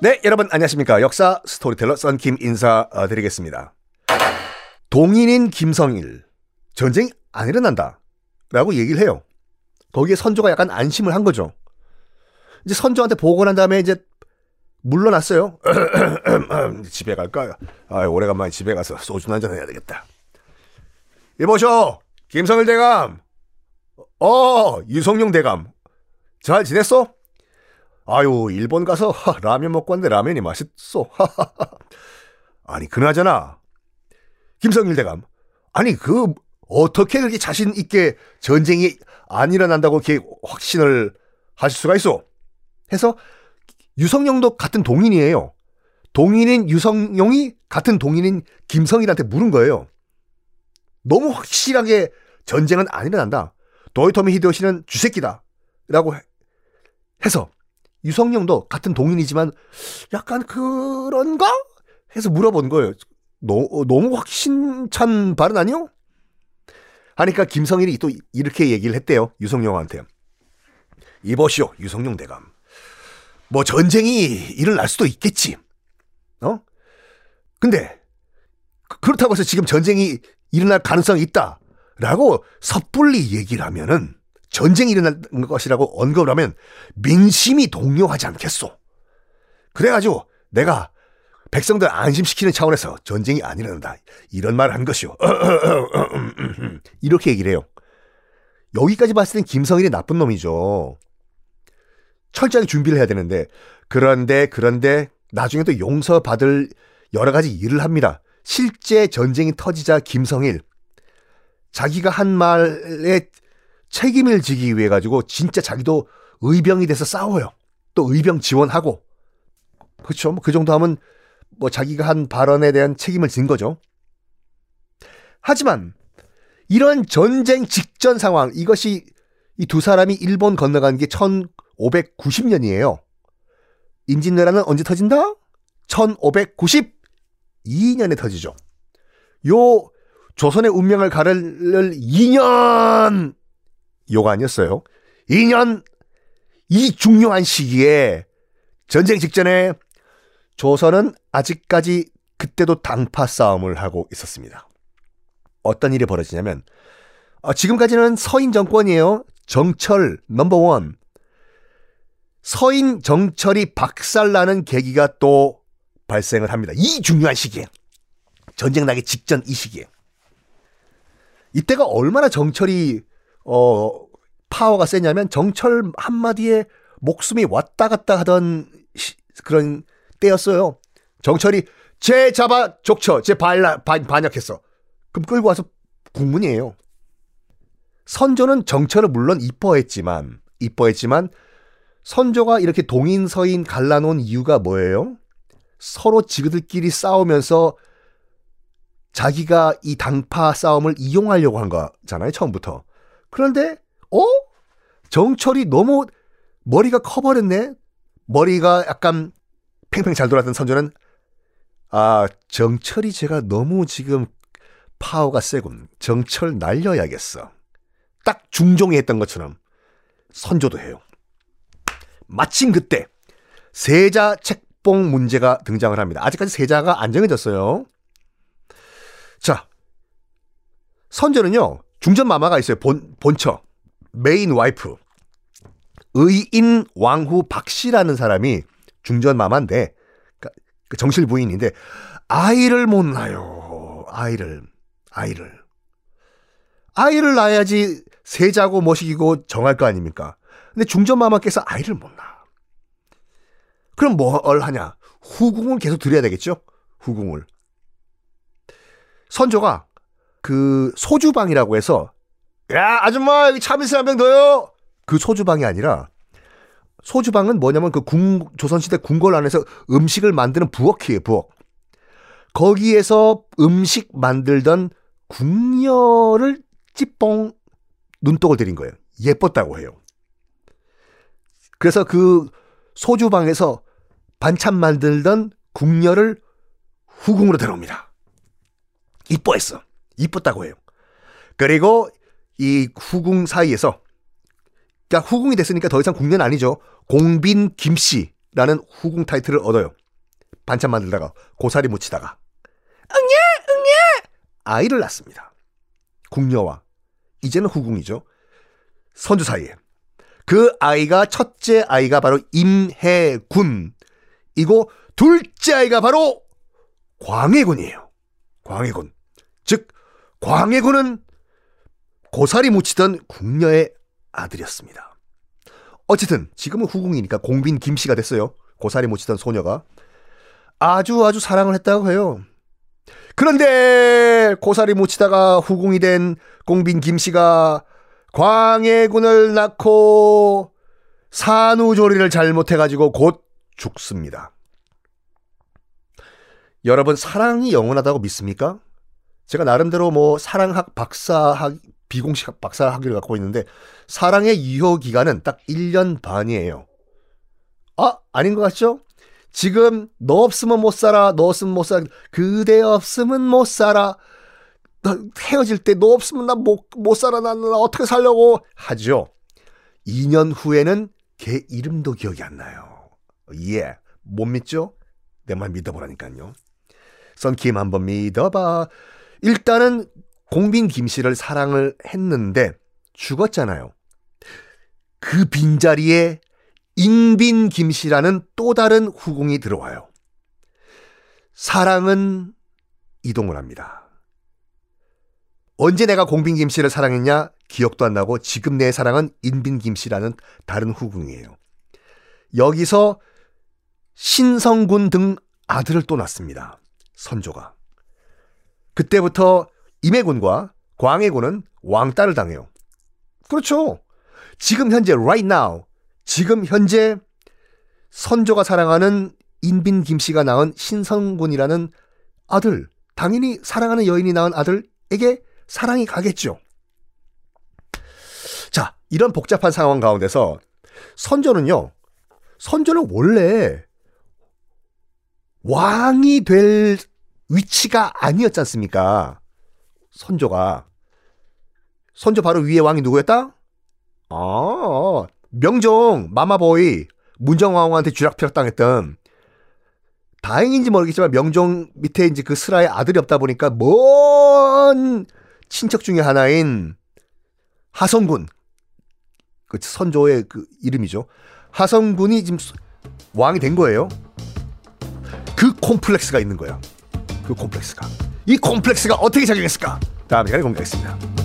네, 여러분 안녕하십니까. 역사 스토리텔러 썬킴 인사드리겠습니다. 동인인 김성일, 전쟁이 안 일어난다. 라고 얘기를 해요. 거기에 선조가 약간 안심을 한 거죠. 이제 선조한테 보고 난 다음에 이제 물러났어요. 집에 갈까요? 아, 오래간만에 집에 가서 소주 한잔 해야 되겠다. 이보쇼, 김성일 대감. 어, 유성룡 대감. 잘 지냈어? 아유, 일본 가서 하, 라면 먹고 왔는데 라면이 맛있어. 아니, 그나저나. 김성일 대감. 아니, 그, 어떻게 그렇게 자신 있게 전쟁이 안 일어난다고 이렇게 확신을 하실 수가 있어? 해서 유성룡도 같은 동인이에요. 동인인 유성룡이 같은 동인인 김성일한테 물은 거예요. 너무 확실하게 전쟁은 안 일어난다. 도요토미 히데요시는 쥐새끼다. 라고 해서 유성룡도 같은 동인이지만 약간 그런가? 해서 물어본 거예요. 너, 너무 확신찬 발언 아니요? 하니까 김성일이 또 이렇게 얘기를 했대요. 유성룡한테. 이보시오, 유성룡 대감. 뭐 전쟁이 일어날 수도 있겠지. 어? 근데 그렇다고 해서 지금 전쟁이 일어날 가능성이 있다. 라고 섣불리 얘기를 하면은 전쟁이 일어날 것이라고 언급을 하면 민심이 동요하지 않겠소. 그래가지고 내가 백성들 안심시키는 차원에서 전쟁이 안 일어난다. 이런 말을 한 것이오. 이렇게 얘기를 해요. 여기까지 봤을 땐 김성일이 나쁜 놈이죠. 철저하게 준비를 해야 되는데 그런데 그런데 나중에 또 용서받을 여러 가지 일을 합니다. 실제 전쟁이 터지자 김성일 자기가 한 말에 책임을 지기 위해 가지고 진짜 자기도 의병이 돼서 싸워요. 또 의병 지원하고 그렇죠. 그 정도 하면 뭐 자기가 한 발언에 대한 책임을 진 거죠. 하지만 이런 전쟁 직전 상황 이것이 이 두 사람이 일본 건너간 게 1590년이에요. 임진왜란은 언제 터진다? 1592년에 터지죠. 요 조선의 운명을 가를 2년 요가 아니었어요. 2년 이 중요한 시기에 전쟁 직전에 조선은 아직까지 그때도 당파 싸움을 하고 있었습니다. 어떤 일이 벌어지냐면 어, 지금까지는 서인 정권이에요. 정철 넘버원. 서인 정철이 박살나는 계기가 또 발생을 합니다. 이 중요한 시기에. 전쟁 나기 직전 이 시기에. 이때가 얼마나 정철이 어 파워가 세냐면 정철 한마디에 목숨이 왔다 갔다 하던 시, 그런 때였어요. 정철이 제 잡아 족쳐 제 반라, 반, 반역했어. 그럼 끌고 와서 국문이에요. 선조는 정철을 물론 이뻐했지만 이뻐했지만 선조가 이렇게 동인 서인 갈라놓은 이유가 뭐예요? 서로 지그들끼리 싸우면서 자기가 이 당파 싸움을 이용하려고 한 거잖아요, 처음부터. 그런데, 어? 정철이 너무 머리가 커버렸네? 머리가 약간 팽팽 잘 돌았던 선조는, 아, 정철이 제가 너무 지금 파워가 세군. 정철 날려야겠어. 딱 중종이 했던 것처럼 선조도 해요. 마침 그때 세자 책봉 문제가 등장을 합니다. 아직까지 세자가 안 정해졌어요. 자, 선조는요, 중전 마마가 있어요. 본, 본처. main wife. 의인 왕후 박씨라는 사람이 중전 마마인데, 그러니까 그 정실 부인인데, 아이를 못 낳아요. 아이를. 아이를. 아이를 낳아야지 세자고 모시기고 정할 거 아닙니까? 근데 중전 마마께서 아이를 못 낳아. 그럼 뭘 하냐? 후궁을 계속 들여야 되겠죠? 후궁을. 선조가 그 소주방이라고 해서 야 아줌마 여기 참이슬 한병 더요. 그 소주방이 아니라 소주방은 뭐냐면 그 궁, 조선시대 궁궐 안에서 음식을 만드는 부엌이에요, 부엌. 거기에서 음식 만들던 궁녀를 찌뽕 눈독을 들인 거예요. 예뻤다고 해요. 그래서 그 소주방에서 반찬 만들던 궁녀를 후궁으로 데려옵니다. 이뻐했어. 이뻤다고 해요. 그리고 이 후궁 사이에서 그러니까 후궁이 됐으니까 더 이상 궁녀는 아니죠. 공빈 김씨 라는 후궁 타이틀을 얻어요. 반찬 만들다가 고사리 묻히다가 응예 응예 아이를 낳습니다. 궁녀와 이제는 후궁이죠. 선주 사이에 그 아이가 첫째 아이가 바로 임해군 이고 둘째 아이가 바로 광해군이에요. 광해군 즉 광해군은 고사리 묻히던 궁녀의 아들이었습니다. 어쨌든 지금은 후궁이니까 공빈 김씨가 됐어요. 고사리 묻히던 소녀가 아주 아주 사랑을 했다고 해요. 그런데 고사리 묻히다가 후궁이 된 공빈 김씨가 광해군을 낳고 산후조리를 잘못해가지고 곧 죽습니다. 여러분 사랑이 영원하다고 믿습니까? 제가 나름대로 뭐 사랑학 박사학 비공식 박사 학위를 갖고 있는데 사랑의 유효 기간은 딱 1년 반이에요. 아, 아닌 것 같죠? 지금 너 없으면 못 살아. 너 없으면 못 살아. 그대 없으면 못 살아. 헤어질 때 너 없으면 나 못 못 살아. 나는 어떻게 살려고 하죠. 2년 후에는 걔 이름도 기억이 안 나요. 예. 못 믿죠? 내 말 믿어보라니까요. 썬킴 한번 믿어봐. 일단은 공빈 김씨를 사랑을 했는데 죽었잖아요. 그 빈자리에 인빈 김씨라는 또 다른 후궁이 들어와요. 사랑은 이동을 합니다. 언제 내가 공빈 김씨를 사랑했냐? 기억도 안 나고 지금 내 사랑은 인빈 김씨라는 다른 후궁이에요. 여기서 신성군 등 아들을 또 낳습니다. 선조가. 그때부터 임해군과 광해군은 왕따를 당해요. 그렇죠. 지금 현재 right now 지금 현재 선조가 사랑하는 인빈 김씨가 낳은 신성군이라는 아들 당연히 사랑하는 여인이 낳은 아들에게 사랑이 가겠죠. 자, 이런 복잡한 상황 가운데서 선조는요. 선조는 원래 왕이 될 위치가 아니었지 않습니까? 선조가 선조 바로 위에 왕이 누구였다? 아 명종 마마보이 문정왕후한테 쥐락펴락 당했던 다행인지 모르겠지만 명종 밑에 이제 그 스라의 아들이 없다 보니까 먼 친척 중에 하나인 하성군 그 선조의 그 이름이죠. 하성군이 지금 왕이 된 거예요. 그 콤플렉스가 있는 거야. 그 콤플렉스가. 이 콤플렉스가 어떻게 작용했을까? 다음 시간에 공개하겠습니다.